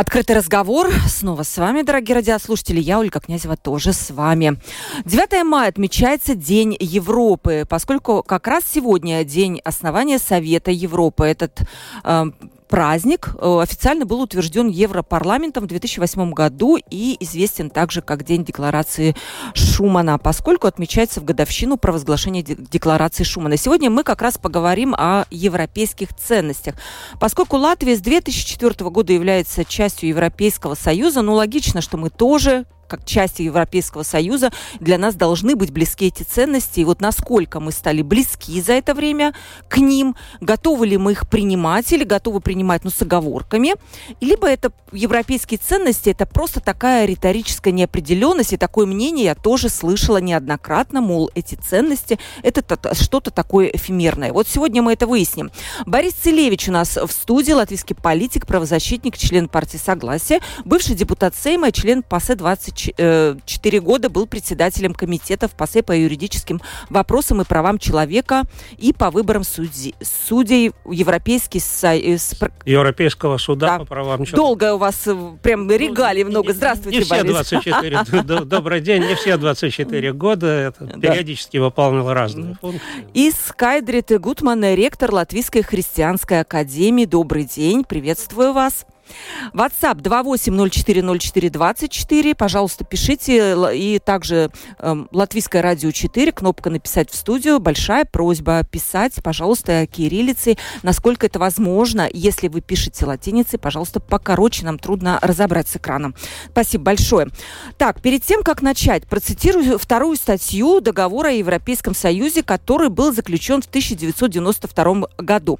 Открытый разговор. Снова с вами, дорогие радиослушатели. Я, Ольга Князева, тоже с вами. 9 мая отмечается День Европы, поскольку как раз сегодня день основания Совета Европы. Этот э, праздник э, официально был утвержден Европарламентом в 2008 году и известен также как День декларации Шумана, поскольку отмечается в годовщину провозглашения декларации Шумана. Сегодня мы как раз поговорим о европейских ценностях. Поскольку Латвия с 2004 года является частью Европейского Союза, ну логично, что мы тоже как части Европейского Союза, для нас должны быть близки эти ценности. И вот насколько мы стали близки за это время к ним, готовы ли мы их принимать или готовы принимать, ну, с оговорками. Либо это европейские ценности, это просто такая риторическая неопределенность, и такое мнение я тоже слышала неоднократно, мол, эти ценности – это что-то такое эфемерное. Вот сегодня мы это выясним. Борис Целевич у нас в студии, латвийский политик, правозащитник, член партии Согласия, бывший депутат Сейма, член ПАСЕ 20 4 э, года был председателем комитета в ПАСЕ по юридическим вопросам и правам человека и по выборам судей, судей Европейский союз... Э, Европейского суда да. по правам человека. Долго у вас э, прям регалий ну, много. Здравствуйте, не все 24. Добрый день. Не все 24 года. Это периодически выполнял разные функции. И Скайдрит Гутман, ректор Латвийской христианской академии. Добрый день. Приветствую вас. WhatsApp 28040424. Пожалуйста, пишите. И также э, Латвийское радио 4, кнопка «Написать в студию». Большая просьба писать, пожалуйста, кириллицей, насколько это возможно. Если вы пишете латиницей, пожалуйста, покороче, нам трудно разобрать с экраном. Спасибо большое. Так, перед тем, как начать, процитирую вторую статью договора о Европейском Союзе, который был заключен в 1992 году.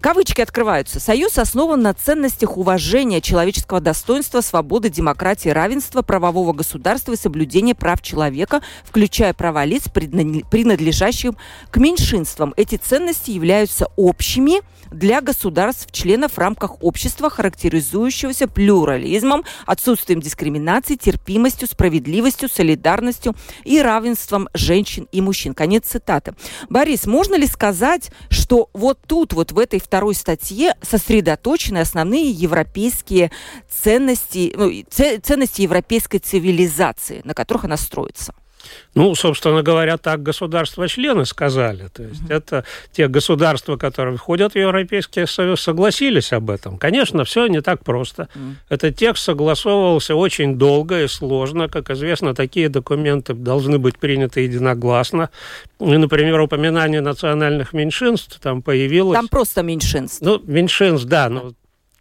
Кавычки открываются. Союз основан на ценностях уважения человеческого достоинства, свободы, демократии, равенства, правового государства и соблюдения прав человека, включая права лиц, принадлежащих к меньшинствам. Эти ценности являются общими для государств-членов в рамках общества, характеризующегося плюрализмом, отсутствием дискриминации, терпимостью, справедливостью, солидарностью и равенством женщин и мужчин. Конец цитаты. Борис, можно ли сказать, что вот тут, вот в этой второй статье сосредоточены основные европейские ценности, ну, ценности европейской цивилизации, на которых она строится? Ну, собственно говоря, так государства-члены сказали. То есть mm-hmm. это те государства, которые входят в Европейский Союз, согласились об этом. Конечно, все не так просто. Mm-hmm. Этот текст согласовывался очень долго и сложно. Как известно, такие документы должны быть приняты единогласно. И, например, упоминание национальных меньшинств там появилось... Там просто меньшинств. Ну, меньшинств, да. Но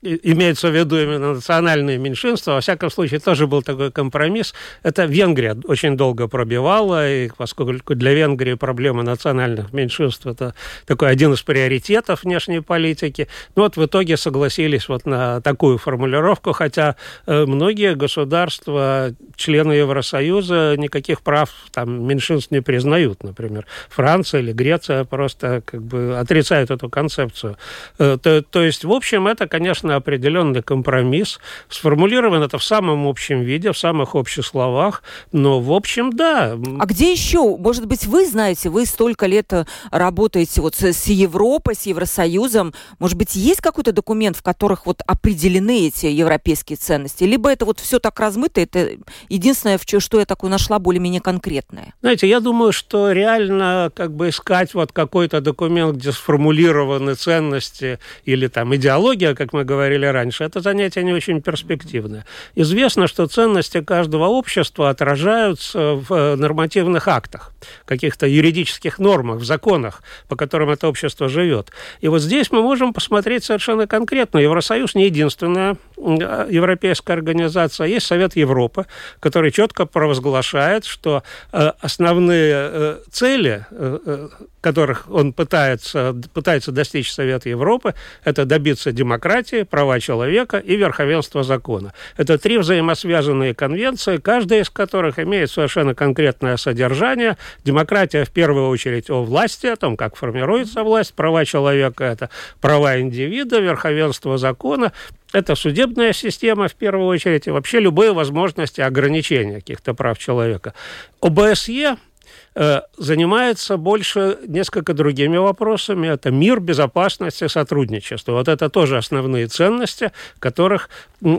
имеется в виду именно национальные меньшинства, во всяком случае, тоже был такой компромисс. Это Венгрия очень долго пробивала, и поскольку для Венгрии проблема национальных меньшинств – это такой один из приоритетов внешней политики, ну вот в итоге согласились вот на такую формулировку, хотя э, многие государства, члены Евросоюза, никаких прав там меньшинств не признают, например, Франция или Греция просто как бы отрицают эту концепцию. Э, то, то есть, в общем, это, конечно, на определенный компромисс. Сформулирован это в самом общем виде, в самых общих словах, но в общем, да. А где еще? Может быть, вы знаете, вы столько лет э, работаете вот с, с Европой, с Евросоюзом. Может быть, есть какой-то документ, в которых вот определены эти европейские ценности? Либо это вот все так размыто, это единственное, что я такое нашла более-менее конкретное? Знаете, я думаю, что реально как бы искать вот какой-то документ, где сформулированы ценности или там идеология, как мы говорим, говорили раньше, это занятие не очень перспективное. Известно, что ценности каждого общества отражаются в э, нормативных актах, каких-то юридических нормах, в законах, по которым это общество живет. И вот здесь мы можем посмотреть совершенно конкретно. Евросоюз не единственная э, европейская организация, есть Совет Европы, который четко провозглашает, что э, основные цели которых он пытается, пытается достичь Совет Европы, это добиться демократии, права человека и верховенство закона. Это три взаимосвязанные конвенции, каждая из которых имеет совершенно конкретное содержание. Демократия в первую очередь о власти, о том, как формируется власть, права человека – это права индивида, верховенство закона это судебная система в первую очередь и вообще любые возможности ограничения каких-то прав человека. ОБСЕ занимается больше несколько другими вопросами. Это мир, безопасность и сотрудничество. Вот это тоже основные ценности, которых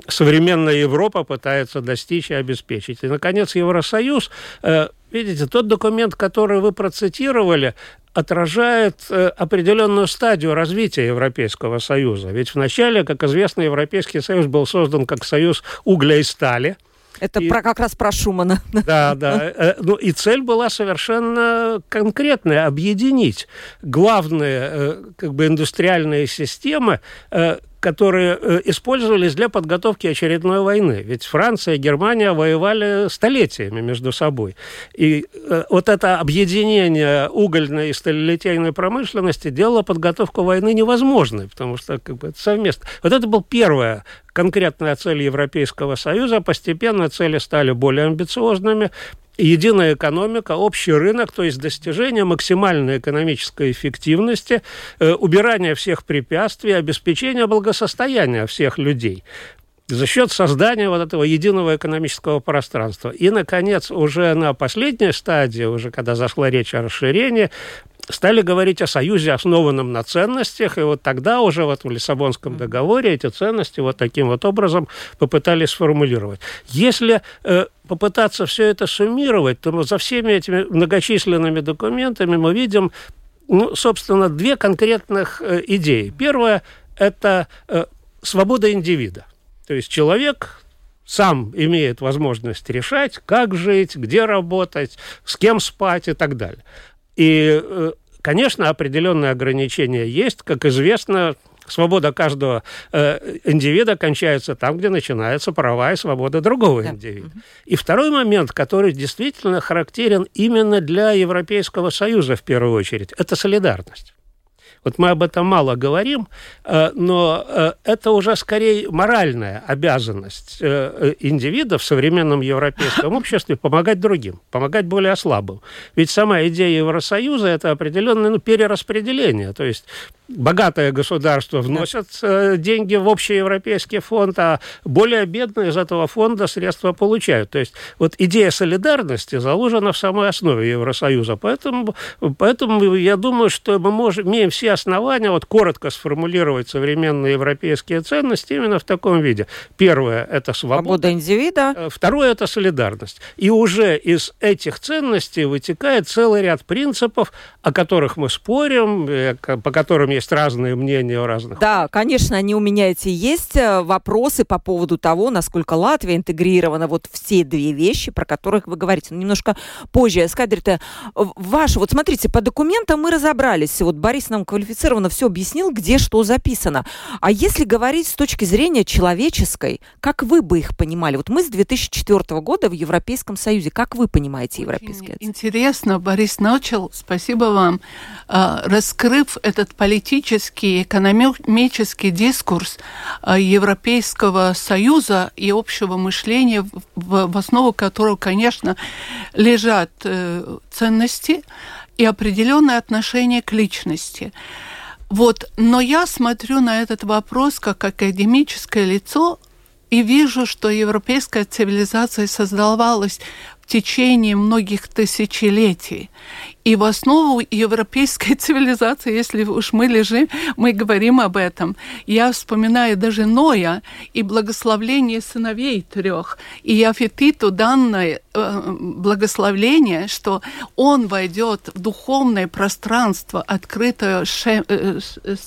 современная Европа пытается достичь и обеспечить. И, наконец, Евросоюз, э, видите, тот документ, который вы процитировали, отражает э, определенную стадию развития Европейского Союза. Ведь вначале, как известно, Европейский Союз был создан как союз угля и стали – это и... про, как раз про Шумана. Да, да. Э, ну, и цель была совершенно конкретная – объединить главные э, как бы индустриальные системы, э, которые э, использовались для подготовки очередной войны. Ведь Франция и Германия воевали столетиями между собой. И э, вот это объединение угольной и сталелитейной промышленности делало подготовку войны невозможной, потому что как бы, это совместно. Вот это была первая конкретная цель Европейского Союза. Постепенно цели стали более амбициозными единая экономика, общий рынок, то есть достижение максимальной экономической эффективности, э, убирание всех препятствий, обеспечение благосостояния всех людей за счет создания вот этого единого экономического пространства. И, наконец, уже на последней стадии, уже когда зашла речь о расширении, стали говорить о союзе, основанном на ценностях, и вот тогда уже вот в Лиссабонском договоре эти ценности вот таким вот образом попытались сформулировать. Если э, попытаться все это суммировать, то за всеми этими многочисленными документами мы видим, ну, собственно, две конкретных э, идеи. Первая – это э, свобода индивида. То есть человек сам имеет возможность решать, как жить, где работать, с кем спать и так далее. И, э, конечно, определенные ограничения есть. Как известно, свобода каждого э, индивида кончается там, где начинается права и свобода другого да. индивида. И второй момент, который действительно характерен именно для Европейского Союза в первую очередь, это солидарность. Вот мы об этом мало говорим, э, но э, это уже скорее моральная обязанность э, индивида в современном европейском обществе помогать другим, помогать более слабым. Ведь сама идея Евросоюза – это определенное ну, перераспределение. То есть богатое государство вносят деньги в общий европейский фонд, а более бедные из этого фонда средства получают. То есть вот идея солидарности заложена в самой основе Евросоюза. Поэтому, поэтому я думаю, что мы можем, имеем все основания вот коротко сформулировать современные европейские ценности именно в таком виде. Первое – это свобода. Свобода индивида. Э, второе – это солидарность. И уже из этих ценностей вытекает целый ряд принципов, о которых мы спорим, э, по которым есть разные мнения у разных. Да, конечно, они у меня эти есть. Э, вопросы по поводу того, насколько Латвия интегрирована вот все две вещи, про которых вы говорите. Но немножко позже. Эскадр-то ваш, вот смотрите, по документам мы разобрались. Вот Борис нам квалифицированно все объяснил, где что записано. А если говорить с точки зрения человеческой, как вы бы их понимали? Вот мы с 2004 года в Европейском Союзе. Как вы понимаете европейские Интересно, Борис начал, спасибо вам, а, раскрыв этот политический экономический дискурс э, Европейского Союза и общего мышления, в, основу которого, конечно, лежат э, ценности и определенное отношение к личности. Вот, но я смотрю на этот вопрос как академическое лицо и вижу, что европейская цивилизация создавалась в течение многих тысячелетий. И в основу европейской цивилизации, если уж мы лежим, мы говорим об этом. Я вспоминаю даже Ноя и благословление сыновей трех. И Яфетиту данное э, благословление, что он войдет в духовное пространство, открытое ше, э,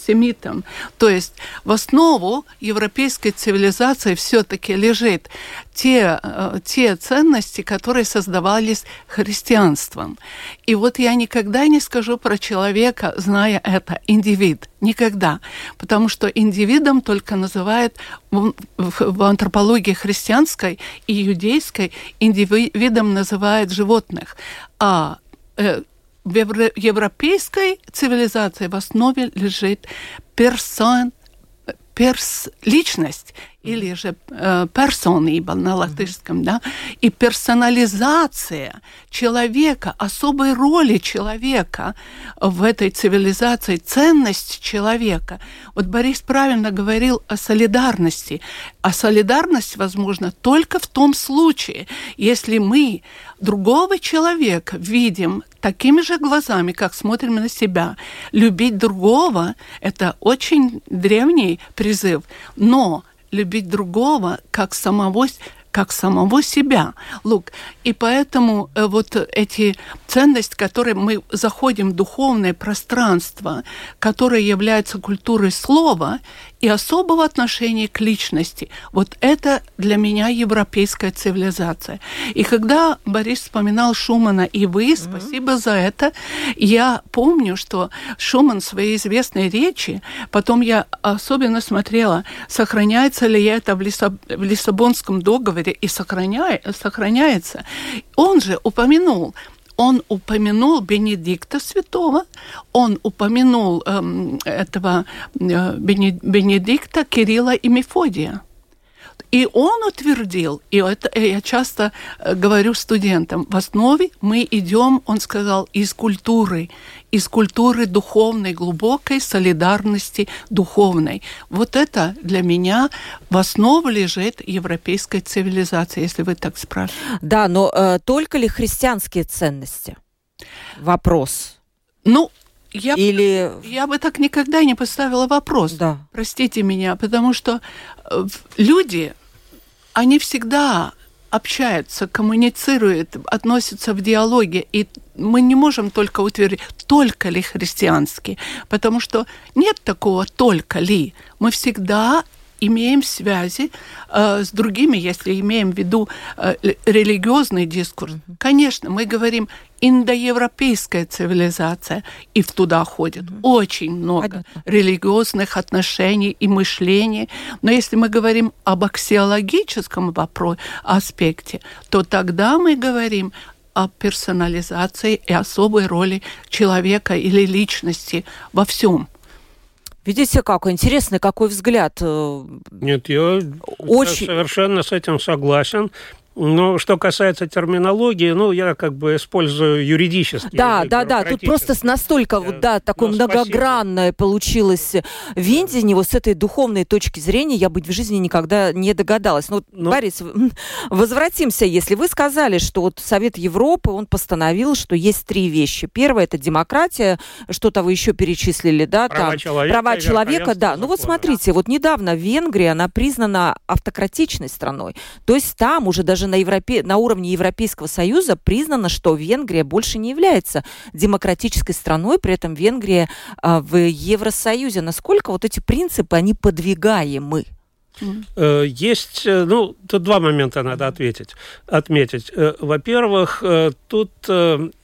семитам. То есть в основу европейской цивилизации все-таки лежит те, э, те ценности, которые создавались христианством. И вот я никогда не скажу про человека, зная это, индивид. Никогда. Потому что индивидом только называют в, антропологии христианской и иудейской, индивидом называют животных. А э, в европейской цивилизации в основе лежит персон, перс личность или же э, персонība на латышском, да, и персонализация человека, особой роли человека в этой цивилизации, ценность человека. Вот Борис правильно говорил о солидарности. А солидарность возможна только в том случае, если мы другого человека видим такими же глазами, как смотрим на себя. Любить другого – это очень древний призыв, но любить другого как самого как самого себя, Лук. И поэтому э, вот эти ценности, которые мы заходим в духовное пространство, которое является культурой слова и особого отношения к личности, вот это для меня европейская цивилизация. И когда Борис вспоминал Шумана и вы, mm-hmm. спасибо за это, я помню, что Шуман в своей известной речи, потом я особенно смотрела, сохраняется ли это в, Лиссаб... в Лиссабонском договоре, договоре и сохраняет, сохраняется. Он же упомянул, он упомянул Бенедикта Святого, он упомянул эм, этого э, Бенедикта, Кирилла и Мефодия. И он утвердил, и это я часто э, говорю студентам, в основе мы идем, он сказал, из культуры, из культуры духовной, глубокой солидарности духовной. Вот это для меня в основе лежит европейская цивилизация, если вы так спрашиваете. Да, но э, только ли христианские ценности? Вопрос. Ну, я, Или... я бы так никогда не поставила вопрос. Да. Простите меня, потому что э, люди, они всегда общаются, коммуницируют, относятся в диалоге, и мы не можем только утвердить, только ли христианские, потому что нет такого только ли. Мы всегда имеем связи э, с другими, если имеем в виду э, религиозный дискурс. Mm-hmm. Конечно, мы говорим индоевропейская цивилизация, и в туда ходит mm-hmm. очень много Понятно. религиозных отношений и мышления. Но если мы говорим об аксиологическом вопросе, аспекте, то тогда мы говорим о персонализации и особой роли человека или личности во всем. Видите, как интересный какой взгляд. Э, Нет, я Очень... совершенно с этим согласен. Ну, что касается терминологии, ну, я как бы использую юридический Да, да, да, тут просто настолько, вот, да, такое ну, многогранное спасибо. получилось видение, вот с этой духовной точки зрения я быть в жизни никогда не догадалась. Ну, ну, Борис, возвратимся, если вы сказали, что вот Совет Европы, он постановил, что есть три вещи. Первое – это демократия, что-то вы еще перечислили, да, права там, человека, права человека, да. Ну, вот смотрите, вот недавно Венгрия, она признана автократичной страной, то есть там уже даже на, Европе... на уровне Европейского Союза признано, что Венгрия больше не является демократической страной, при этом Венгрия а, в Евросоюзе. Насколько вот эти принципы, они подвигаемы? Э, есть, э, ну, тут два момента надо ответить, отметить. Э, во-первых, тут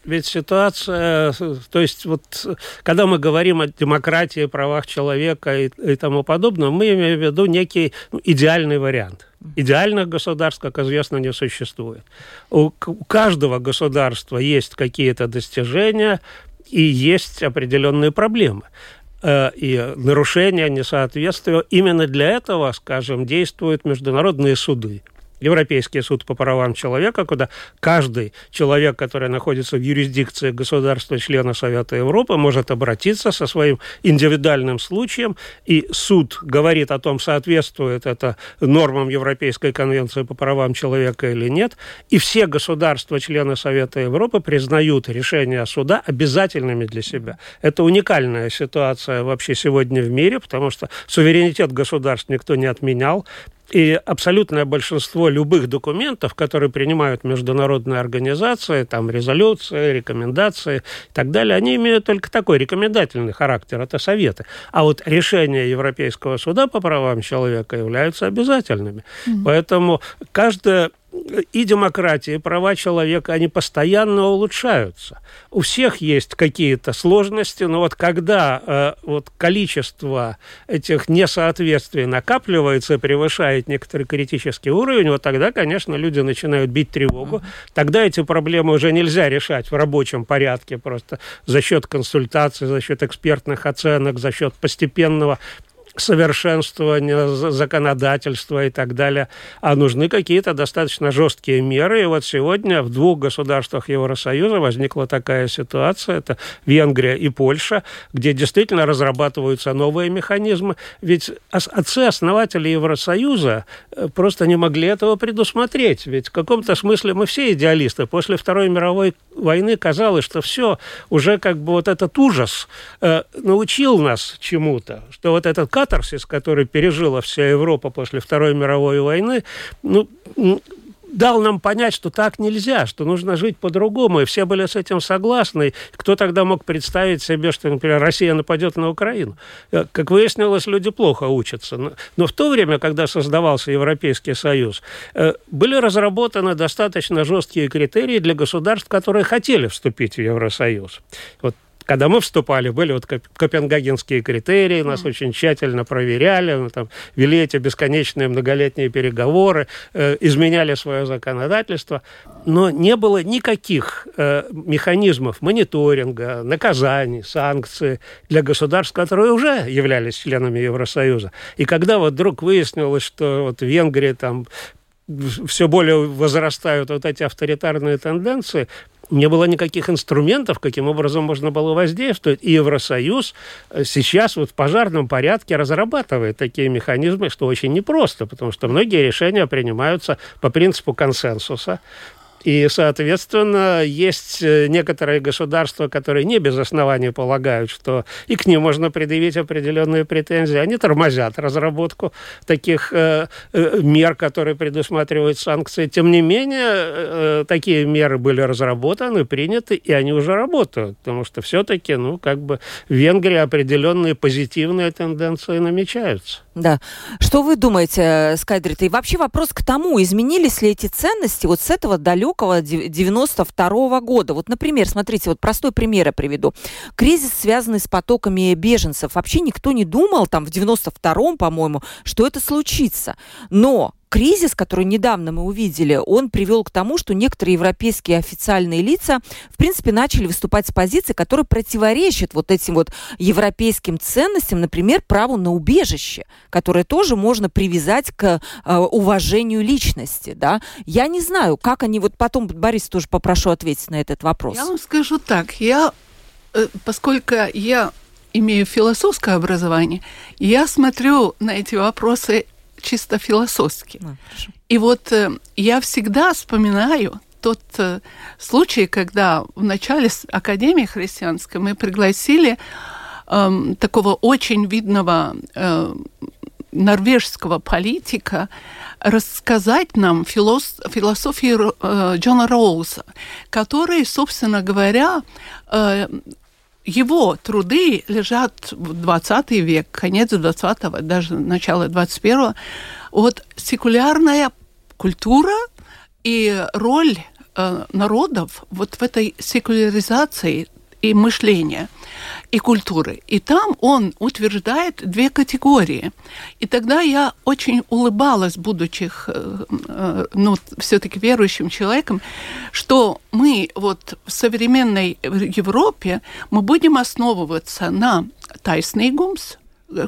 ведь ситуация, то есть вот когда мы говорим о демократии, правах человека и, и тому подобное, мы имеем в виду некий ну, идеальный вариант. Идеальных государств, как известно, не существует. У, у каждого государства есть какие-то достижения и есть определенные проблемы. Э, и нарушения, несоответствия. Именно для этого, скажем, действуют международные суды. Европейский суд по правам человека, куда каждый человек, который находится в юрисдикции государства-члена Совета Европы, может обратиться со своим индивидуальным случаем, и суд говорит о том, соответствует это нормам Европейской конвенции по правам человека или нет, и все государства-члены Совета Европы признают решения суда обязательными для себя. Это уникальная ситуация вообще сегодня в мире, потому что суверенитет государств никто не отменял, и абсолютное большинство любых документов, которые принимают международные организации, там резолюции, рекомендации и так далее, они имеют только такой рекомендательный характер, это советы. А вот решения Европейского суда по правам человека являются обязательными. Mm-hmm. Поэтому каждое и демократия, и права человека, они постоянно улучшаются. У всех есть какие-то сложности, но вот когда э, вот количество этих несоответствий накапливается и превышает некоторый критический уровень, вот тогда, конечно, люди начинают бить тревогу. Тогда эти проблемы уже нельзя решать в рабочем порядке просто за счет консультаций, за счет экспертных оценок, за счет постепенного совершенствования законодательства и так далее, а нужны какие-то достаточно жесткие меры. И вот сегодня в двух государствах Евросоюза возникла такая ситуация, это Венгрия и Польша, где действительно разрабатываются новые механизмы. Ведь отцы-основатели Евросоюза э, просто не могли этого предусмотреть. Ведь в каком-то смысле мы все идеалисты. После Второй мировой войны казалось, что все, уже как бы вот этот ужас э, научил нас чему-то, что вот этот катарсис, который пережила вся Европа после Второй мировой войны, ну, дал нам понять, что так нельзя, что нужно жить по-другому, и все были с этим согласны. Кто тогда мог представить себе, что, например, Россия нападет на Украину? Э, как выяснилось, люди плохо учатся. Но в то время, когда создавался Европейский Союз, э, были разработаны достаточно жесткие критерии для государств, которые хотели вступить в Евросоюз. Вот когда мы вступали, были вот копенгагенские критерии, нас mm. очень тщательно проверяли, мы там вели эти бесконечные многолетние переговоры, э, изменяли свое законодательство, но не было никаких э, механизмов мониторинга, наказаний, санкций для государств, которые уже являлись членами Евросоюза. И когда вот вдруг выяснилось, что вот в Венгрии там все более возрастают вот эти авторитарные тенденции, не было никаких инструментов, каким образом можно было воздействовать. И Евросоюз э, сейчас вот в пожарном порядке разрабатывает такие механизмы, что очень непросто, потому что многие решения принимаются по принципу консенсуса. И, соответственно, есть э, некоторые государства, которые не без основания полагают, что и к ним можно предъявить определенные претензии. Они тормозят разработку таких э, э, мер, которые предусматривают санкции. Тем не менее, э, такие меры были разработаны, приняты, и они уже работают. Потому что все-таки, ну, как бы в Венгрии определенные позитивные тенденции намечаются. Да. Что вы думаете, Скайдрит? И вообще вопрос к тому, изменились ли эти ценности вот с этого далекого 92 -го года? Вот, например, смотрите, вот простой пример я приведу. Кризис, связанный с потоками беженцев. Вообще никто не думал там в 92-м, по-моему, что это случится. Но кризис, который недавно мы увидели, он привел к тому, что некоторые европейские официальные лица, в принципе, начали выступать с позиции, которая противоречит вот этим вот европейским ценностям, например, праву на убежище, которое тоже можно привязать к э, уважению личности, да. Я не знаю, как они, вот потом, Борис, тоже попрошу ответить на этот вопрос. Я вам скажу так, я, э, поскольку я имею философское образование, я смотрю на эти вопросы чисто философски. А, и вот э, я всегда вспоминаю тот э, случай, когда в начале Академии христианской мы пригласили э, такого очень видного э, норвежского политика рассказать нам филос философию э, Джона Роуза, который, собственно говоря, э, его труды лежат в 20 век, конец 20-го, даже начало 21-го. Вот секулярная культура и роль э, народов вот в этой секуляризации и мышления и культуры. И там он утверждает две категории. И тогда я очень улыбалась, будучи э, э, ну, все-таки верующим человеком, что мы вот в современной Европе мы будем основываться на тайснейгумс,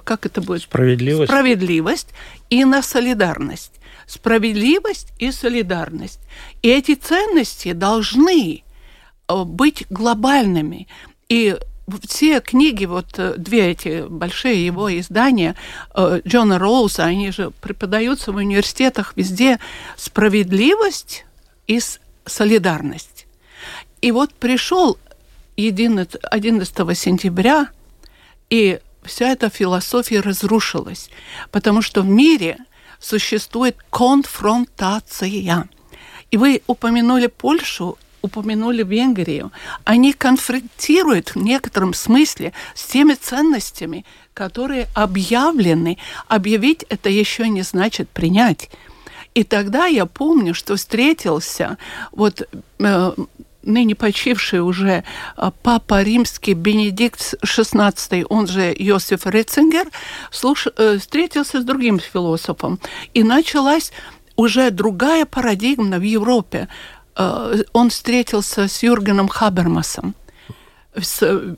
как это будет? Справедливость. Справедливость и на солидарность. Справедливость и солидарность. И эти ценности должны э, быть глобальными. И все книги, вот э, две эти большие его издания э, Джона Роуза, они же преподаются в университетах везде справедливость и солидарность. И вот пришел 11, 11 сентября, и вся эта философия разрушилась, потому что в мире существует конфронтация. И вы упомянули Польшу, упомянули Венгрию, они конфронтируют в некотором смысле с теми ценностями, которые объявлены. Объявить это еще не значит принять. И тогда я помню, что встретился вот э, ныне почивший уже э, папа римский Бенедикт XVI, он же Йосиф Ретцингер, слуш... Э, встретился с другим философом. И началась уже другая парадигма в Европе. Э, он встретился с Юргеном Хабермасом.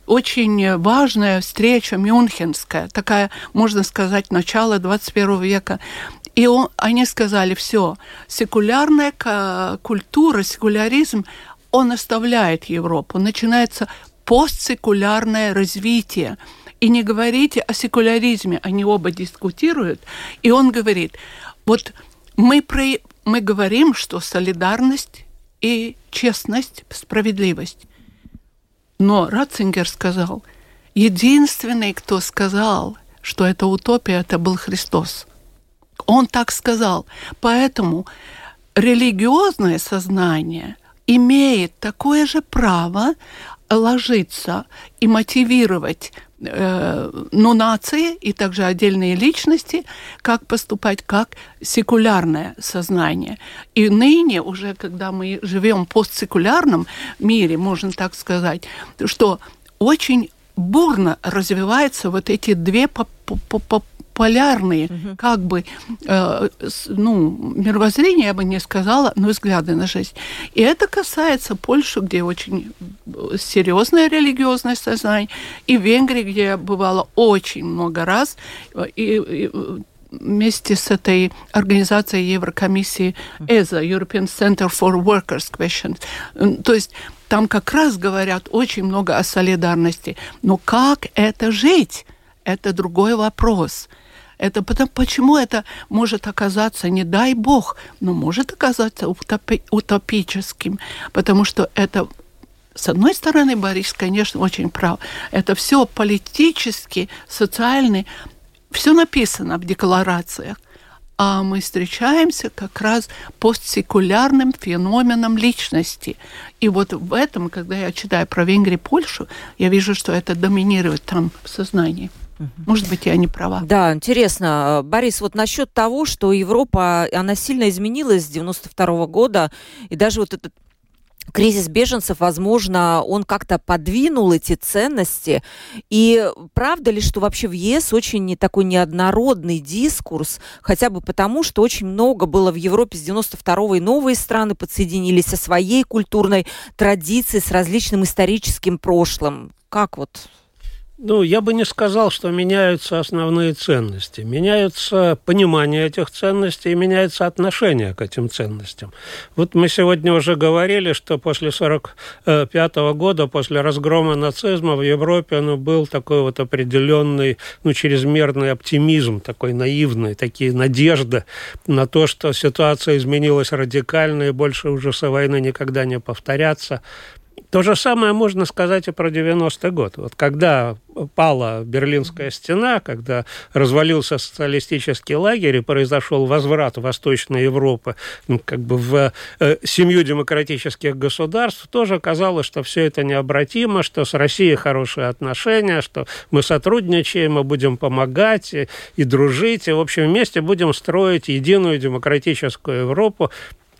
очень важная встреча мюнхенская, такая, можно сказать, начало 21 века. И он, они сказали, все, секулярная культура, секуляризм, он оставляет Европу. Начинается постсекулярное развитие. И не говорите о секуляризме, они оба дискутируют. И он говорит, вот мы, про, мы говорим, что солидарность и честность, справедливость. Но Ратцингер сказал, единственный, кто сказал, что это утопия, это был Христос. Он так сказал. Поэтому религиозное сознание имеет такое же право ложиться и мотивировать э, ну, нации и также отдельные личности, как поступать, как секулярное сознание. И ныне уже, когда мы живем в постсекулярном мире, можно так сказать, что очень бурно развиваются вот эти две полярные, угу. как бы, э, ну, мировоззрение, я бы не сказала, но взгляды на жизнь. И это касается Польши, где очень серьезное религиозное сознание, и Венгрии, где я бывала очень много раз, и, и вместе с этой организацией Еврокомиссии ESA, European Center for Workers Questions. То есть там как раз говорят очень много о солидарности. Но как это жить? Это другой вопрос. Это потому, почему это может оказаться, не дай бог, но может оказаться утопи, утопическим, потому что это с одной стороны, Борис, конечно, очень прав. Это все политически, социальный, все написано в декларациях. А мы встречаемся как раз постсекулярным феноменом личности. И вот в этом, когда я читаю про Венгрию и Польшу, я вижу, что это доминирует там в сознании. Может быть, я не права. Да, интересно. Борис, вот насчет того, что Европа, она сильно изменилась с 92 года, и даже вот этот кризис беженцев, возможно, он как-то подвинул эти ценности. И правда ли, что вообще в ЕС очень не такой неоднородный дискурс, хотя бы потому, что очень много было в Европе с 92-го, и новые страны подсоединились со своей культурной традицией, с различным историческим прошлым. Как вот ну, я бы не сказал, что меняются основные ценности. Меняются понимание этих ценностей и меняется отношение к этим ценностям. Вот мы сегодня уже говорили, что после 1945 года, после разгрома нацизма в Европе, ну, был такой вот определенный, ну, чрезмерный оптимизм, такой наивный, такие надежды на то, что ситуация изменилась радикально и больше ужасы войны никогда не повторятся. То же самое можно сказать и про 90-й год. Вот когда пала Берлинская стена, когда развалился социалистический лагерь и произошел возврат Восточной Европы ну, как бы в э, семью демократических государств, тоже казалось, что все это необратимо, что с Россией хорошие отношения, что мы сотрудничаем, мы будем помогать и, и дружить, и, в общем, вместе будем строить единую демократическую Европу,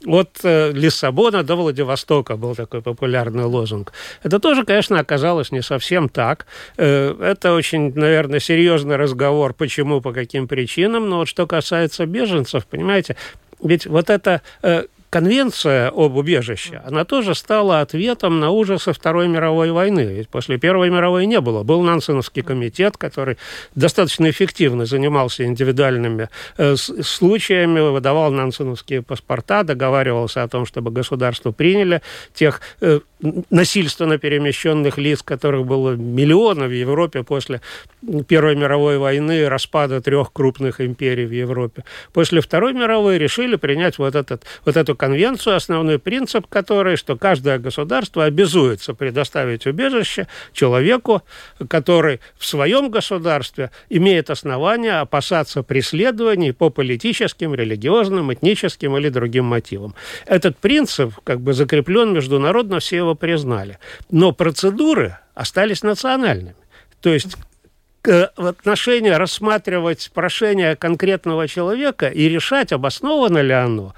от э, Лиссабона до Владивостока был такой популярный лозунг. Это тоже, конечно, оказалось не совсем так. Э, это очень, наверное, серьезный разговор, почему, по каким причинам. Но вот что касается беженцев, понимаете, ведь вот это э, Конвенция об убежище, она тоже стала ответом на ужасы Второй мировой войны. Ведь после Первой мировой не было. Был Нансеновский комитет, который достаточно эффективно занимался индивидуальными э, случаями, выдавал нансеновские паспорта, договаривался о том, чтобы государство приняли тех э, насильственно перемещенных лиц, которых было миллионы в Европе после Первой мировой войны, распада трех крупных империй в Европе. После Второй мировой решили принять вот, этот, вот эту конвенцию, основной принцип которой, что каждое государство обязуется предоставить убежище человеку, который в своем государстве имеет основания опасаться преследований по политическим, религиозным, этническим или другим мотивам. Этот принцип как бы закреплен международно, все его признали. Но процедуры остались национальными. То есть в отношении рассматривать прошение конкретного человека и решать, обосновано ли оно,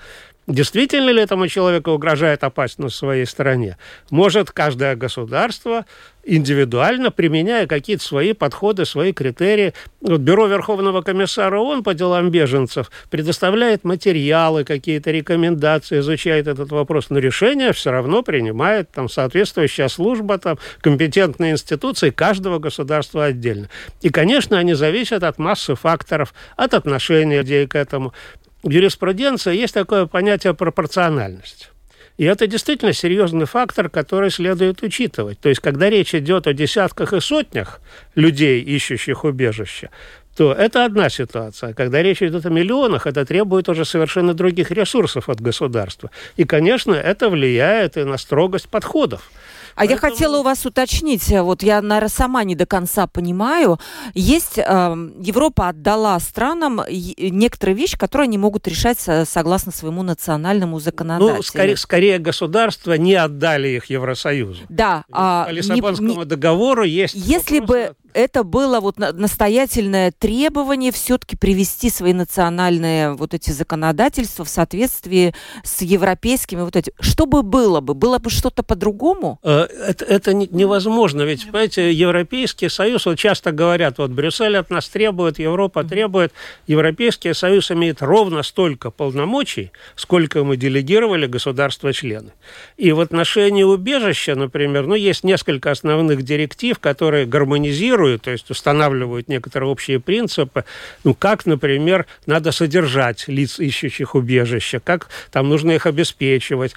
Действительно ли этому человеку угрожает опасность в своей стране? Может каждое государство индивидуально, применяя какие-то свои подходы, свои критерии. Вот Бюро Верховного комиссара ООН по делам беженцев предоставляет материалы, какие-то рекомендации, изучает этот вопрос, но решение все равно принимает там, соответствующая служба, там, компетентные институции каждого государства отдельно. И, конечно, они зависят от массы факторов, от отношения людей к этому в юриспруденции есть такое понятие пропорциональность. И это действительно серьезный фактор, который следует учитывать. То есть, когда речь идет о десятках и сотнях людей, ищущих убежище, то это одна ситуация. Когда речь идет о миллионах, это требует уже совершенно других ресурсов от государства. И, конечно, это влияет и на строгость подходов. А Поэтому... я хотела у вас уточнить, э, вот я, наверное, сама не до конца понимаю, есть, э, Европа отдала странам некоторые вещи, которые они могут решать согласно своему национальному законодательству. Ну, скорее, скорее государства не отдали их Евросоюзу. Да. А, По Лиссабонскому не, договору есть... Если бы это было вот настоятельное требование все-таки привести свои национальные вот эти законодательства в соответствии с европейскими вот этими. Что бы было бы? Было бы что-то по-другому? Э, это, это невозможно. Ведь, понимаете, Европейский Союз, вот часто говорят, вот Брюссель от нас требует, Европа требует. Европейский Союз имеет ровно столько полномочий, сколько мы делегировали государства-члены. И в отношении убежища, например, ну, есть несколько основных директив, которые гармонизируют регулируют, то есть устанавливают некоторые общие принципы, ну, как, например, надо содержать лиц, ищущих убежища, как там нужно их обеспечивать,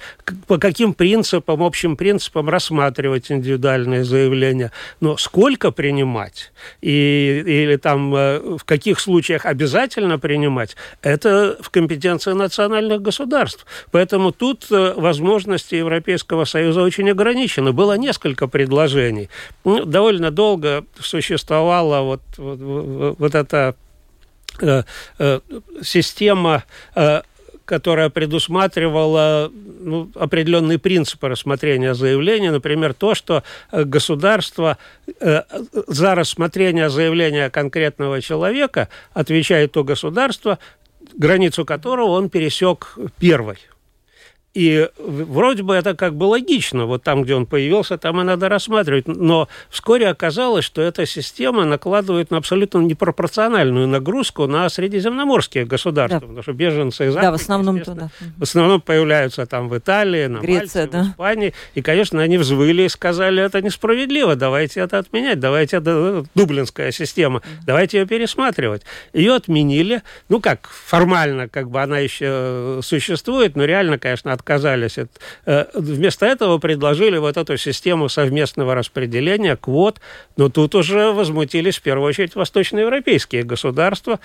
по каким принципам, общим принципам рассматривать индивидуальные заявления, но сколько принимать и, или там э, в каких случаях обязательно принимать, это в компетенции национальных государств. Поэтому тут э, возможности Европейского Союза очень ограничены. Было несколько предложений. Ну, довольно долго существовала вот, вот, вот эта э, э, система э, которая предусматривала ну, определенные принципы рассмотрения заявления, например, то, что э, государство э, за рассмотрение заявления конкретного человека отвечает то государство, границу которого он пересек первой. И вроде бы это как бы логично, вот там, где он появился, там и надо рассматривать. Но вскоре оказалось, что эта система накладывает на абсолютно непропорциональную нагрузку на средиземноморские государства, да. потому что беженцы из Африки, да, в основном, туда. в основном появляются там в Италии, на Греция, Мальте, да. в Испании. И, конечно, они взвыли и сказали, это несправедливо, давайте это отменять, давайте это дублинская система, давайте ее пересматривать. Ее отменили, ну как, формально как бы она еще существует, но реально, конечно, от отказались. Э, вместо этого предложили вот эту систему совместного распределения квот, но тут уже возмутились в первую очередь восточноевропейские государства.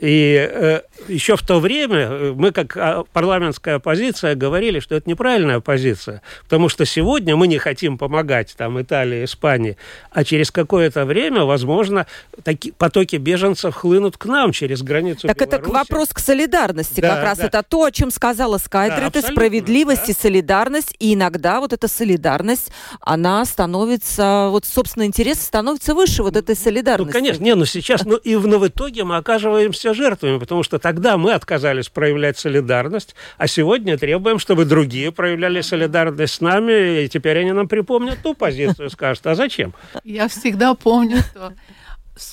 И э, еще в то время э, мы, как а, парламентская оппозиция, говорили, что это неправильная позиция, потому что сегодня мы не хотим помогать там Италии, Испании, а через какое-то время, возможно, такие потоки беженцев хлынут к нам через границу Так Беларуси. это вопрос к солидарности, да, как раз да. это то, о чем сказала Скайдрит, да, справедливость справедливость да. и солидарность, и иногда вот эта солидарность, она становится, вот собственно, интерес становится выше вот этой солидарности. Ну, конечно, не, но сейчас, ну и в, но в итоге мы оказываемся жертвами, потому что тогда мы отказались проявлять солидарность, а сегодня требуем, чтобы другие проявляли солидарность с нами, и теперь они нам припомнят ту позицию, скажут, а зачем? Я всегда помню, что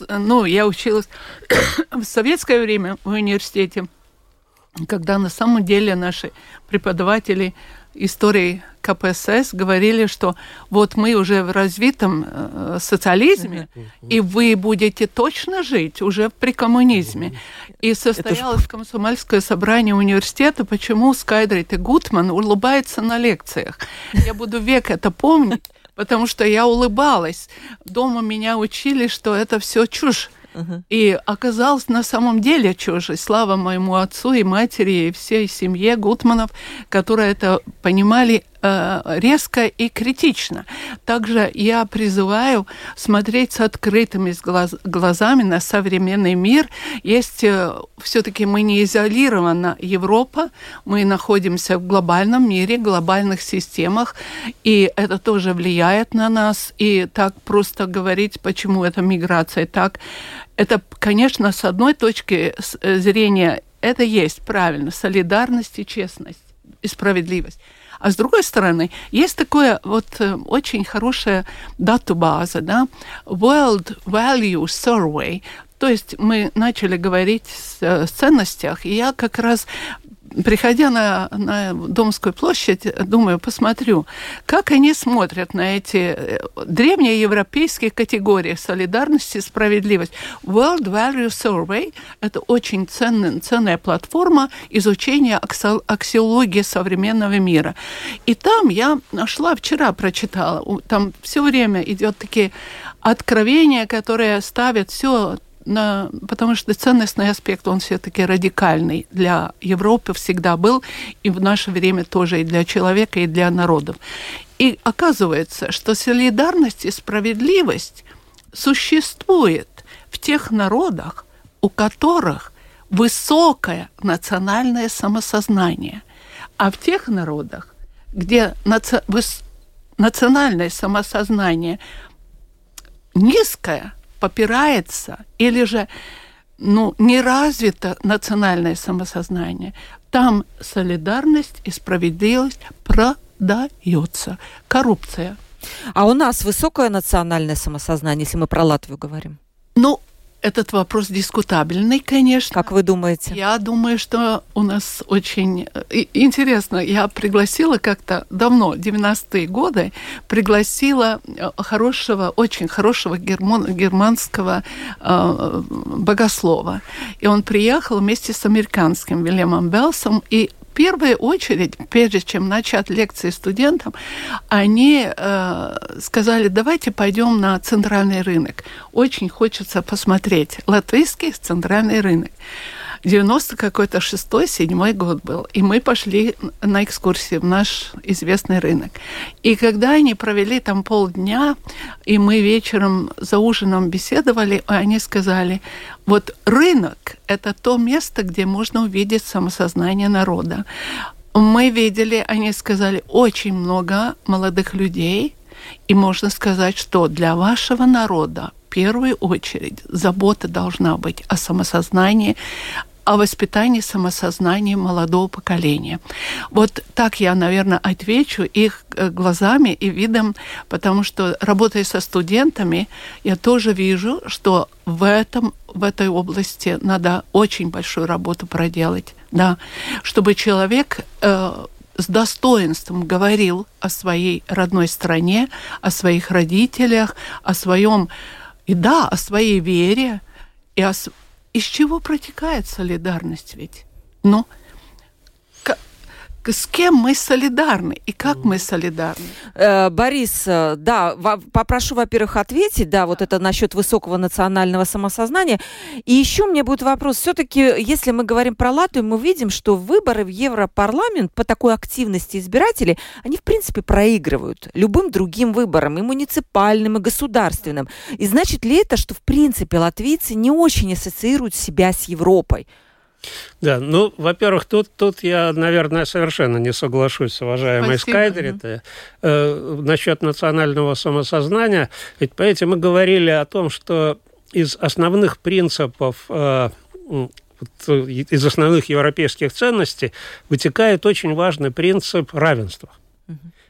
ну, я училась в советское время в университете, когда на самом деле наши преподаватели истории КПСС говорили, что вот мы уже в развитом э, социализме, и вы будете точно жить уже при коммунизме. И состоялось комсомольское собрание университета, почему Скайдрит и Гутман улыбаются на лекциях. Я буду век это помнить, потому что я улыбалась. Дома меня учили, что это все чушь. И оказалось на самом деле чужой. Слава моему отцу и матери и всей семье Гутманов, которые это понимали резко и критично. Также я призываю смотреть с открытыми глаз, глазами на современный мир. Есть э, все-таки мы не изолирована Европа, мы находимся в глобальном мире, глобальных системах, и это тоже влияет на нас. И так просто говорить, почему это миграция так, это, конечно, с одной точки э, зрения это есть правильно, солидарность и честность. и справедливость. А с другой стороны, есть такое вот э, очень хорошая датабаза, да, World Value Survey, то есть мы начали говорить о ценностях, и я как раз приходя на, на Домскую площадь, думаю, посмотрю, как они смотрят на эти э, древние европейские категории солидарности и справедливость. World Value Survey – это очень ценная, ценная платформа изучения аксиологии современного мира. И там я нашла, вчера прочитала, там все время идет такие откровения, которые ставят все на, потому что ценностный аспект, он все-таки радикальный для Европы всегда был, и в наше время тоже и для человека, и для народов. И оказывается, что солидарность и справедливость существует в тех народах, у которых высокое национальное самосознание, а в тех народах, где наци... национальное самосознание низкое – попирается или же ну, не развито национальное самосознание, там солидарность и справедливость продается. Коррупция. А у нас высокое национальное самосознание, если мы про Латвию говорим? Ну, этот вопрос дискутабельный, конечно. Как вы думаете? Я думаю, что у нас очень э, интересно. Я пригласила как-то давно, 90-е годы, пригласила э, хорошего, очень хорошего герман, германского э, богослова. И он приехал вместе с американским Вильямом Белсом, и первую очередь, прежде чем начать лекции студентам, они э, сказали, давайте пойдем на центральный рынок. Очень хочется посмотреть латвийский центральный рынок. 90 какой-то шестой, седьмой год был. И мы пошли на экскурсию в наш известный рынок. И когда они провели там полдня, и мы вечером за ужином беседовали, они сказали, вот рынок – это то место, где можно увидеть самосознание народа. Мы видели, они сказали, очень много молодых людей, и можно сказать, что для вашего народа в первую очередь забота должна быть о самосознании, о воспитании самосознания молодого поколения. Вот так я, наверное, отвечу их э, глазами и видом, потому что, работая со студентами, я тоже вижу, что в, этом, в этой области надо очень большую работу проделать, да, чтобы человек э, с достоинством говорил о своей родной стране, о своих родителях, о своем, и да, о своей вере, и о, из чего протекает солидарность ведь? Ну, с кем мы солидарны и как мы солидарны? Э, Борис, э, да, попрошу, во-первых, ответить, да, вот это насчет высокого национального самосознания. И еще мне будет вопрос, все-таки, если мы говорим про Латвию, мы видим, что выборы в Европарламент по такой активности избирателей, они, в принципе, проигрывают любым другим выборам, и муниципальным, и государственным. И значит ли это, что, в принципе, латвийцы не очень ассоциируют себя с Европой? Да, ну, во-первых, тут, тут я, наверное, совершенно не соглашусь с уважаемой Скайдери э, насчет национального самосознания. Ведь, понимаете, мы говорили о том, что из основных принципов э, из основных европейских ценностей вытекает очень важный принцип равенства.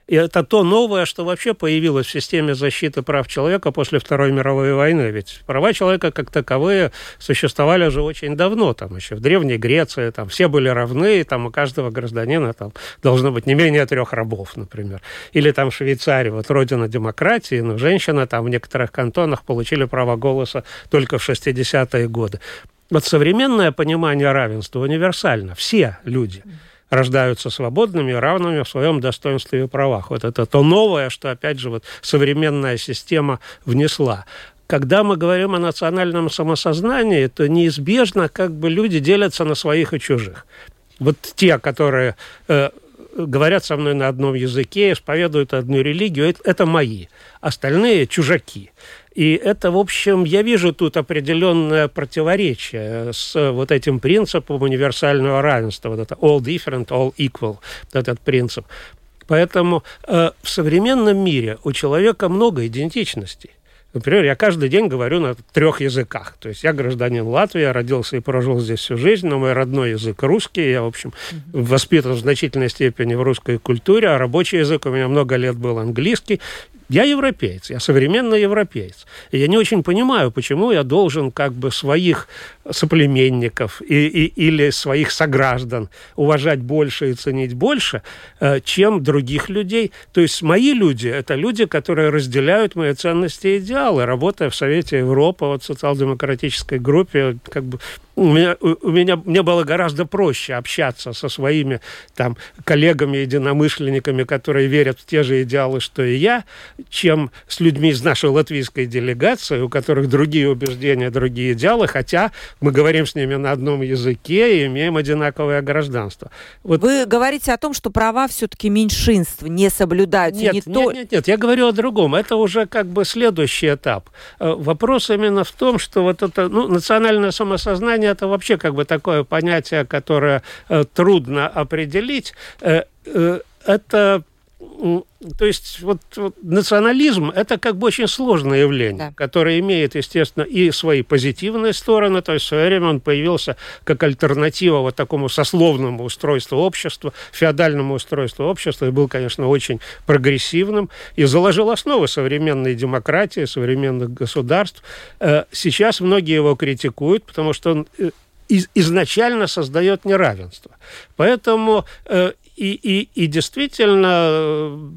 И это то новое, что вообще появилось в системе защиты прав человека после Второй мировой войны. Ведь права человека как таковые существовали уже очень давно, там еще в Древней Греции, там все были равны, и там у каждого гражданина там должно быть не менее трех рабов, например. Или там в Швейцарии, вот родина демократии, но женщины там в некоторых кантонах получили право голоса только в 60-е годы. Вот современное понимание равенства универсально. Все люди – рождаются свободными, равными в своем достоинстве и правах. Вот это то новое, что, опять же, вот современная система внесла когда мы говорим о национальном самосознании, то неизбежно как бы люди делятся на своих и чужих. Вот те, которые э, говорят со мной на одном языке, исповедуют одну религию, это, это мои. Остальные чужаки. И это, в общем, я вижу тут определенное противоречие с вот этим принципом универсального равенства, вот это all different, all equal, вот этот принцип. Поэтому э, в современном мире у человека много идентичностей. Например, я каждый день говорю на трех языках. То есть я гражданин Латвии, я родился и прожил здесь всю жизнь, но мой родной язык русский. Я, в общем, воспитан в значительной степени в русской культуре, а рабочий язык у меня много лет был английский. Я европеец, я современный европеец. И я не очень понимаю, почему я должен как бы своих соплеменников и, и, или своих сограждан уважать больше и ценить больше, э, чем других людей. То есть мои люди – это люди, которые разделяют мои ценности и идеалы. Работая в Совете Европы, вот в социал-демократической группе, как бы у меня, у меня мне было гораздо проще общаться со своими там коллегами, единомышленниками, которые верят в те же идеалы, что и я, чем с людьми из нашей латвийской делегации, у которых другие убеждения, другие идеалы, хотя мы говорим с ними на одном языке и имеем одинаковое гражданство. Вот... Вы говорите о том, что права все-таки меньшинств не соблюдаются. Нет, не нет, то... нет, нет, я говорю о другом. Это уже как бы следующий этап. Э, вопрос именно в том, что вот это ну, национальное самосознание это вообще как бы такое понятие, которое э, трудно определить. Э, э, это то есть вот, вот национализм это как бы очень сложное явление, да. которое имеет, естественно, и свои позитивные стороны. То есть в свое время он появился как альтернатива вот такому сословному устройству общества, феодальному устройству общества, и был, конечно, очень прогрессивным, и заложил основы современной демократии, современных государств. Э, сейчас многие его критикуют, потому что он э, изначально создает неравенство. Поэтому э, и, и, и действительно,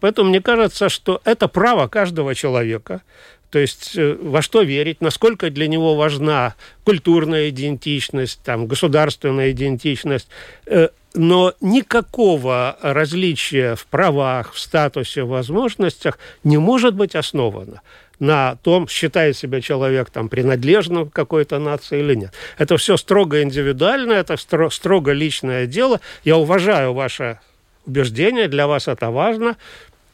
поэтому мне кажется, что это право каждого человека. То есть э, во что верить, насколько для него важна культурная идентичность, там, государственная идентичность. Э, но никакого различия в правах, в статусе, в возможностях не может быть основано на том, считает себя человек там принадлежным к какой-то нации или нет. Это все строго индивидуально, это стро строго личное дело. Я уважаю ваше убеждение, для вас это важно.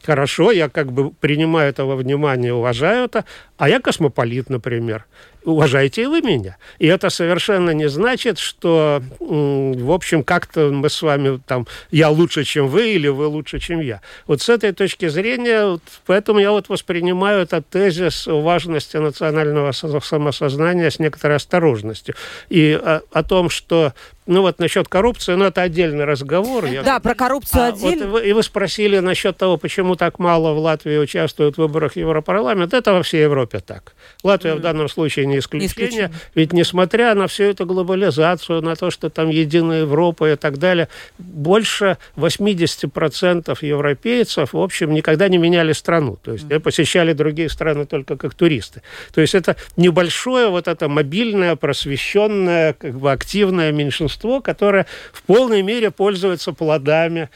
Хорошо, я как бы принимаю это во внимание, уважаю это, а я космополит, например уважайте и вы меня. И это совершенно не значит, что, в общем, как-то мы с вами там, я лучше, чем вы, или вы лучше, чем я. Вот с этой точки зрения, вот, поэтому я вот воспринимаю этот тезис важности национального самосознания с некоторой осторожностью. И о, о том, что ну вот насчет коррупции, ну это отдельный разговор. Я... Да, про коррупцию а, отдельно. Вот, и вы спросили насчет того, почему так мало в Латвии участвуют в выборах Европарламента. Это во всей Европе так. Латвия mm. в данном случае не исключение. исключение. Ведь несмотря на всю эту глобализацию, на то, что там единая Европа и так далее, больше 80% европейцев, в общем, никогда не меняли страну. То есть mm. посещали другие страны только как туристы. То есть это небольшое вот это мобильное, просвещенное, как бы активное меньшинство, которое в полной мере пользуется плодами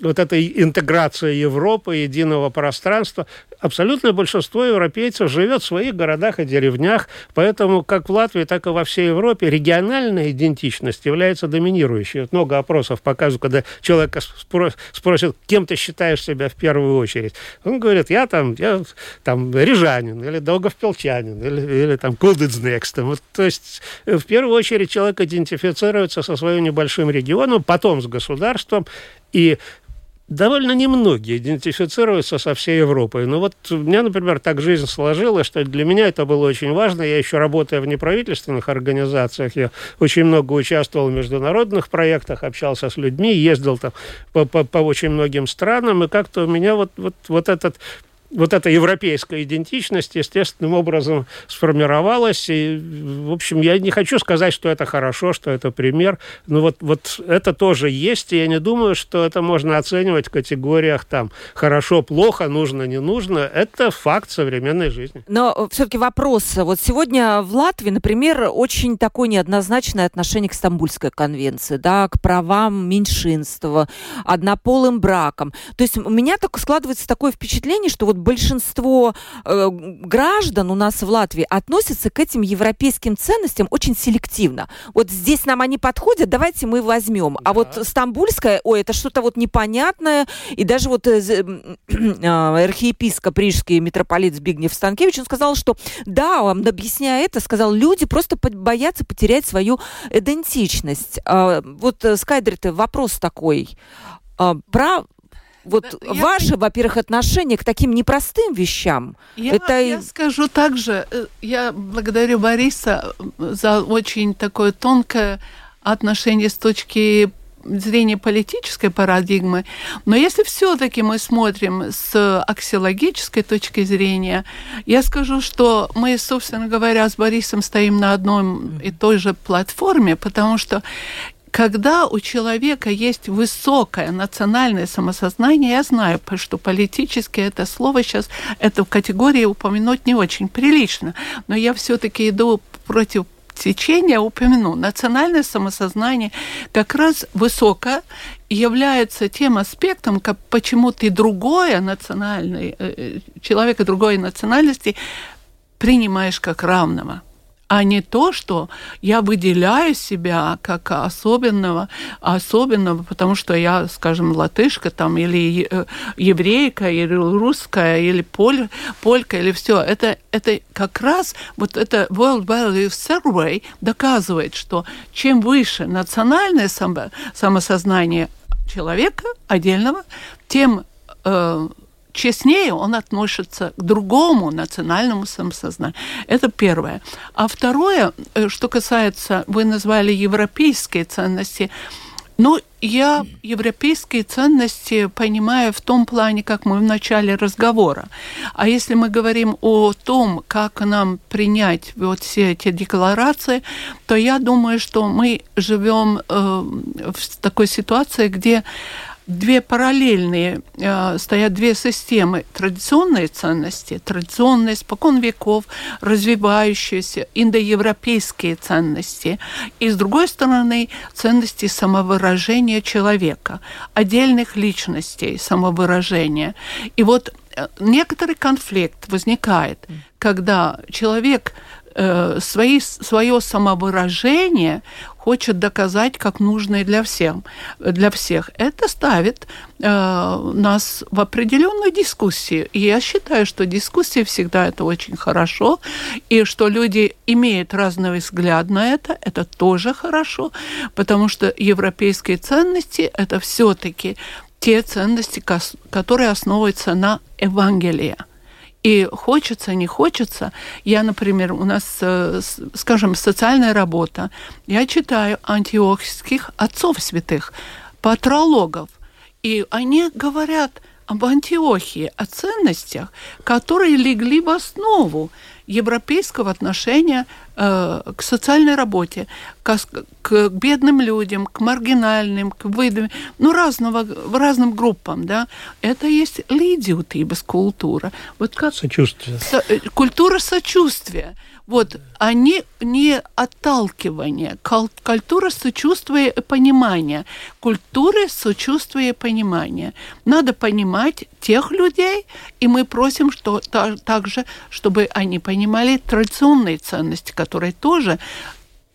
вот этой интеграции Европы, единого пространства, абсолютное большинство европейцев живет в своих городах и деревнях, поэтому как в Латвии, так и во всей Европе региональная идентичность является доминирующей. Вот много опросов показывают, когда человека спросят, кем ты считаешь себя в первую очередь. Он говорит, я там, я там рижанин, или долговпелчанин, или, или там кулдыцнекс. Вот, то есть в первую очередь человек идентифицируется со своим небольшим регионом, потом с государством, и довольно немногие идентифицируются со всей Европой. Но вот у меня, например, так жизнь сложилась, что для меня это было очень важно. Я еще работая в неправительственных организациях, я очень много участвовал в международных проектах, общался с людьми, ездил там по, по, по очень многим странам, и как-то у меня вот, вот, вот этот вот эта европейская идентичность естественным образом сформировалась. И, в общем, я не хочу сказать, что это хорошо, что это пример. Но вот, вот это тоже есть, и я не думаю, что это можно оценивать в категориях там хорошо, плохо, нужно, не нужно. Это факт современной жизни. Но все-таки вопрос. Вот сегодня в Латвии, например, очень такое неоднозначное отношение к Стамбульской конвенции, да, к правам меньшинства, однополым бракам. То есть у меня так складывается такое впечатление, что вот большинство э, граждан у нас в Латвии относятся к этим европейским ценностям очень селективно. Вот здесь нам они подходят, давайте мы возьмем. Да. А вот стамбульская, ой, это что-то вот непонятное. И даже вот э, э, архиепископ рижский митрополит Збигнев Станкевич, он сказал, что да, он, объясняя это, сказал, люди просто боятся потерять свою идентичность. А, вот, э, Скайдер, это вопрос такой. А, про вот да, ваше, я... во-первых, отношение к таким непростым вещам. Я, это... я скажу также, э, я благодарю Бориса за очень такое тонкое отношение с точки зрения политической парадигмы, но если все-таки мы смотрим с аксиологической точки зрения, я скажу, что мы, собственно говоря, с Борисом стоим на одной и той же платформе, потому что когда у человека есть высокое национальное самосознание, я знаю, что политически это слово сейчас, эту категорию упомянуть не очень прилично, но я все-таки иду против течения упомяну. Национальное самосознание как раз высоко является тем аспектом, как почему ты другое национальное, э, э, человека другой национальности принимаешь как равного а не то, что я выделяю себя как особенного, особенного, потому что я, скажем, латышка там, или э, еврейка, или русская, или поль, полька, или все. Это, это как раз вот это World Value Survey доказывает, что чем выше национальное само, самосознание человека отдельного, тем э, честнее он относится к другому национальному самосознанию. Это первое. А второе, э, что касается, вы назвали европейские ценности, ну, я европейские ценности понимаю в том плане, как мы в начале разговора. А если мы говорим о том, как нам принять вот все эти декларации, то я думаю, что мы живем э, в такой ситуации, где две параллельные, э, стоят две системы. Традиционные ценности, традиционные, спокон веков, развивающиеся индоевропейские ценности. И, с другой стороны, ценности самовыражения человека, отдельных личностей самовыражения. И вот э, некоторый конфликт возникает, когда человек э, свои, свое самовыражение хочет доказать как нужное для всех. Для всех. Это ставит э, нас в определенную дискуссию. И я считаю, что дискуссия всегда это очень хорошо, и что люди имеют разный взгляд на это, это тоже хорошо, потому что европейские ценности это все-таки те ценности, которые основываются на Евангелии. И хочется, не хочется. Я, например, у нас, э, скажем, социальная работа. Я читаю антиохских отцов святых, патрологов. И они говорят об Антиохии, о ценностях, которые легли в основу европейского отношения э, к социальной работе, к, к бедным людям, к маргинальным, к выдам, ну, разного, разным группам, да. Это есть лидиутības культура. Вот как... Сочувствие. Со, э, культура сочувствия. Вот, они не отталкивание. Культура сочувствия и понимания. Культура сочувствия и понимания. Надо понимать тех людей, и мы просим что, также, чтобы они понимали традиционные ценности, которые тоже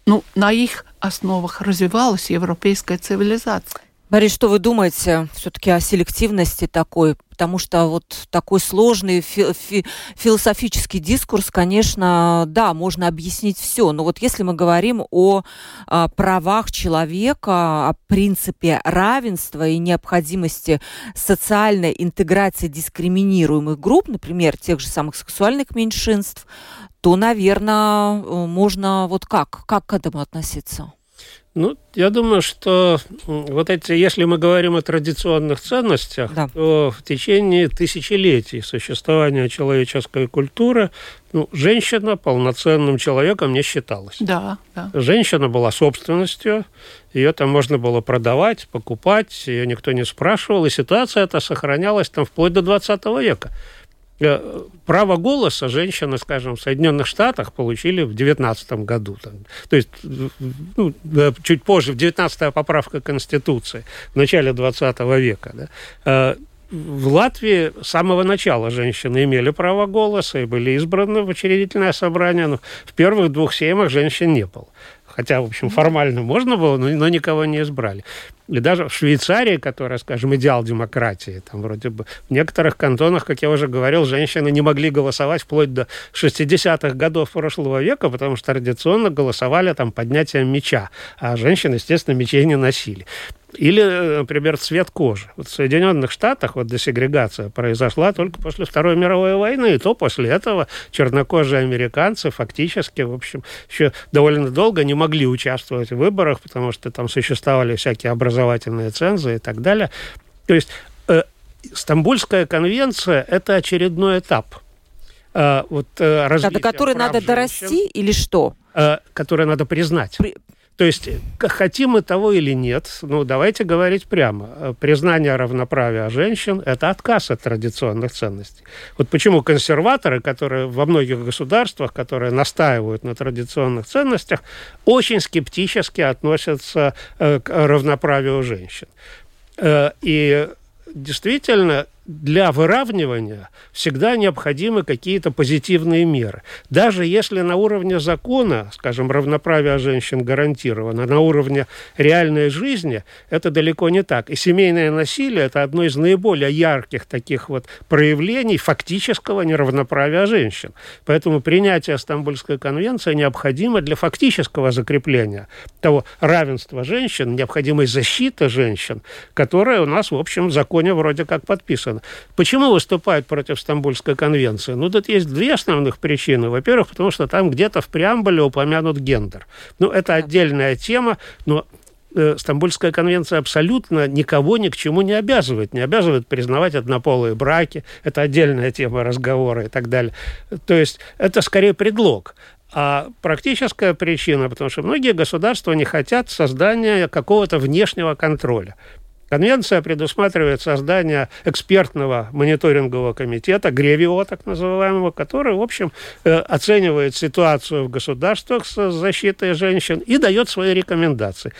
ну, на их основах развивалась европейская цивилизация. Борис, что вы думаете все-таки о селективности такой? Потому что вот такой сложный фи- фи- философический дискурс, конечно, да, можно объяснить все. Но вот если мы говорим о, о правах человека, о принципе равенства и необходимости социальной интеграции дискриминируемых групп, например, тех же самых сексуальных меньшинств, то, наверное, э, можно вот как? Как к этому относиться? Ну, я думаю, что вот эти, если мы говорим о традиционных ценностях, да. то в течение тысячелетий существования человеческой культуры ну, женщина полноценным человеком не считалась. Да, да. Женщина была собственностью, ее там можно было продавать, покупать, ее никто не спрашивал, и ситуация эта сохранялась там вплоть до 20 века. Э, право голоса женщины, скажем, в Соединенных Штатах получили в 19 году. Там, то есть ну, чуть позже, в 19-я поправка Конституции, в начале 20 века. Да. Э, в Латвии с самого начала женщины имели право голоса и были избраны в учредительное собрание, но в первых двух сеймах женщин не было. Хотя, в общем, формально можно было, но, но никого не избрали. И даже в Швейцарии, которая, скажем, идеал демократии, там вроде бы в некоторых кантонах, как я уже говорил, женщины не могли голосовать вплоть до 60-х годов прошлого века, потому что традиционно голосовали там поднятием меча, а женщины, естественно, мечей не носили. Или, например, цвет кожи. Вот в Соединенных Штатах вот десегрегация произошла только после Второй мировой войны, и то после этого чернокожие американцы фактически, в общем, еще довольно долго не могли участвовать в выборах, потому что там существовали всякие образовательные цензы и так далее. То есть э, Стамбульская конвенция – это очередной этап э, вот, э, развития До которой надо женщин, дорасти или что? Э, которое надо признать. При... То есть, хотим мы того или нет, ну, давайте говорить прямо. Признание равноправия женщин – это отказ от традиционных ценностей. Вот почему консерваторы, которые во многих государствах, которые настаивают на традиционных ценностях, очень скептически относятся э, к равноправию женщин. Э, и действительно, для выравнивания всегда необходимы какие-то позитивные меры. Даже если на уровне закона, скажем, равноправие женщин гарантировано, на уровне реальной жизни это далеко не так. И семейное насилие – это одно из наиболее ярких таких вот проявлений фактического неравноправия женщин. Поэтому принятие Стамбульской конвенции необходимо для фактического закрепления того равенства женщин, необходимой защиты женщин, которая у нас, в общем, в законе вроде как подписана. Почему выступают против Стамбульской конвенции? Ну, тут есть две основных причины. Во-первых, потому что там где-то в преамбуле упомянут гендер. Ну, это отдельная тема, но э, Стамбульская конвенция абсолютно никого ни к чему не обязывает. Не обязывает признавать однополые браки. Это отдельная тема разговора и так далее. То есть это скорее предлог. А практическая причина, потому что многие государства не хотят создания какого-то внешнего контроля. Конвенция предусматривает создание экспертного мониторингового комитета, ГРЕВИО так называемого, который, в общем, э, оценивает ситуацию в государствах с защитой женщин и дает свои рекомендации.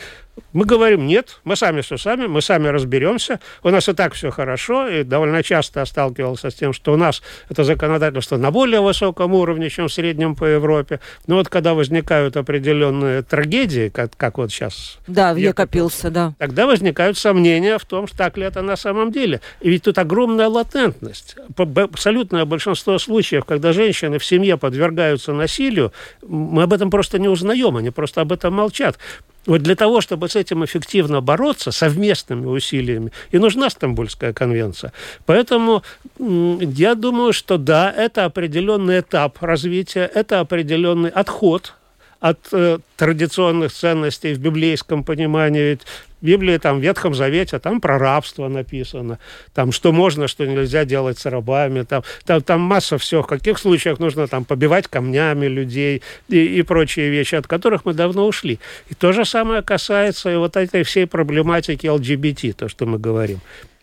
Мы говорим, нет, мы сами все сами, мы сами разберемся, у нас и так все хорошо, и довольно часто сталкивался с тем, что у нас это законодательство на более высоком уровне, чем в среднем по Европе. Но вот когда возникают определенные трагедии, как, как вот сейчас... Да, век опился, да. Тогда возникают сомнения в том, что так ли это на самом деле. И ведь тут огромная латентность. Абсолютное большинство случаев, когда женщины в семье подвергаются насилию, мы об этом просто не узнаем, они просто об этом молчат. Вот для того, чтобы с этим эффективно бороться совместными усилиями, и нужна Стамбульская конвенция. Поэтому я думаю, что да, это определенный этап развития, это определенный отход от э, традиционных ценностей в библейском понимании. Ведь Библии, там, в Ветхом Завете, там про рабство написано, там, что можно, что нельзя делать с рабами, там, там, там масса всего, в каких случаях нужно там побивать камнями людей и, и прочие вещи, от которых мы давно ушли. И то же самое касается и вот этой всей проблематики ЛГБТ, то, что мы говорим.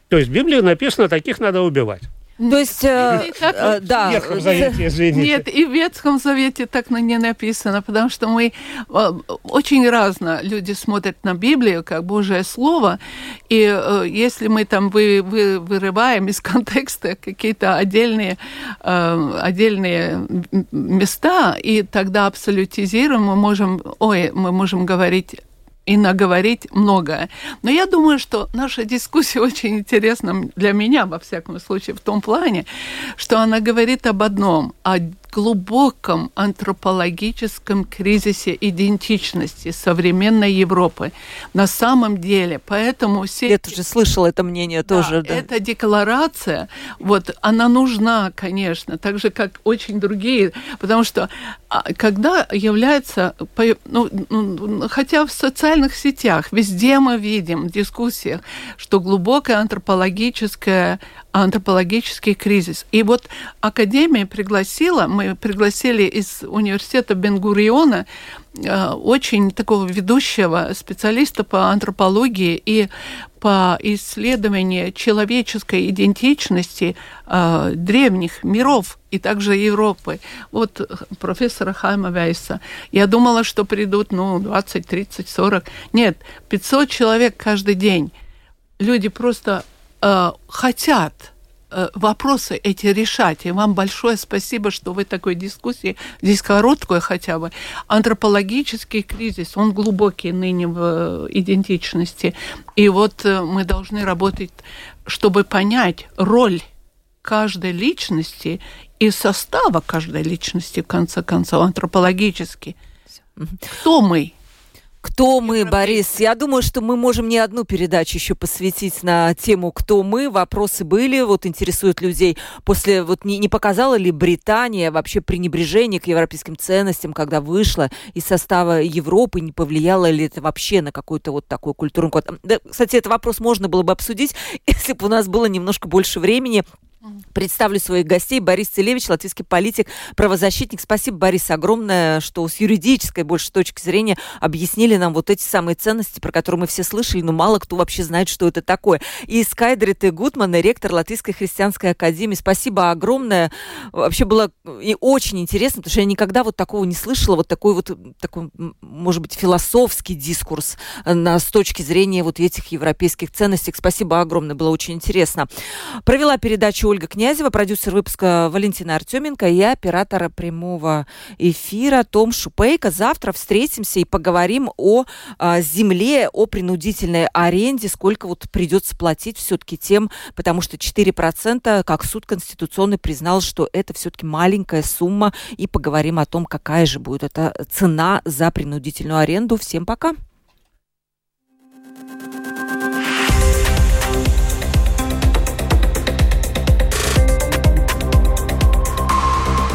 То есть в Библии написано, таких надо убивать. То есть, э, э, да. В Ветхом Завете, извините. Нет, и в Ветхом Завете так не написано, потому что мы э, очень разно люди смотрят на Библию как Божье Слово, и э, если мы там вы, вы, вырываем из контекста какие-то отдельные, э, отдельные места, и тогда абсолютизируем, мы можем, ой, мы можем говорить и наговорить многое. Но я думаю, что наша дискуссия очень интересна для меня, во всяком случае, в том плане, что она говорит об одном, о глубоком антропологическом кризисе идентичности современной Европы. На самом деле, поэтому все... Я тоже слышала это мнение да, тоже. Да. Эта декларация, вот, она нужна, конечно, так же, как очень другие, потому что а, когда является, ну, ну, хотя в социальных сетях везде мы видим в дискуссиях, что глубокая антропологическая антропологический кризис. И вот Академия пригласила, мы пригласили из университета Бенгуриона э, очень такого ведущего специалиста по антропологии и по исследованию человеческой идентичности э, древних миров и также Европы. Вот профессора Хайма Вейса. Я думала, что придут, ну, 20, 30, 40. Нет, 500 человек каждый день. Люди просто э, хотят Э, вопросы эти решать. И вам большое спасибо, что вы такой дискуссии, здесь короткую хотя бы. Антропологический кризис, он глубокий ныне в э, идентичности. И вот э, мы должны работать, чтобы понять роль каждой личности и состава каждой личности, в конце концов, антропологически. Кто мы? Кто мы, Борис? Я думаю, что мы можем не одну передачу еще посвятить на тему «Кто мы?». Вопросы были, вот интересуют людей. После, вот не, не показала ли Британия вообще пренебрежение к европейским ценностям, когда вышла из состава Европы, не повлияло ли это вообще на какую-то вот такую культурную код? Да, кстати, этот вопрос можно было бы обсудить, если бы у нас было немножко больше времени. Представлю своих гостей. Борис Целевич, латвийский политик, правозащитник. Спасибо, Борис, огромное, что с юридической больше точки зрения объяснили нам вот эти самые ценности, про которые мы все слышали, но мало кто вообще знает, что это такое. И Скайдрит Гутман, ректор Латвийской христианской академии. Спасибо огромное. Вообще было и очень интересно, потому что я никогда вот такого не слышала, вот такой вот, такой, может быть, философский дискурс на, с точки зрения вот этих европейских ценностей. Спасибо огромное, было очень интересно. Провела передачу Ольга Князева, продюсер выпуска Валентина Артеменко и оператора прямого эфира Том Шупейко. Завтра встретимся и поговорим о а, земле, о принудительной аренде, сколько вот придется платить все-таки тем, потому что 4%, как суд конституционный признал, что это все-таки маленькая сумма, и поговорим о том, какая же будет эта цена за принудительную аренду. Всем пока!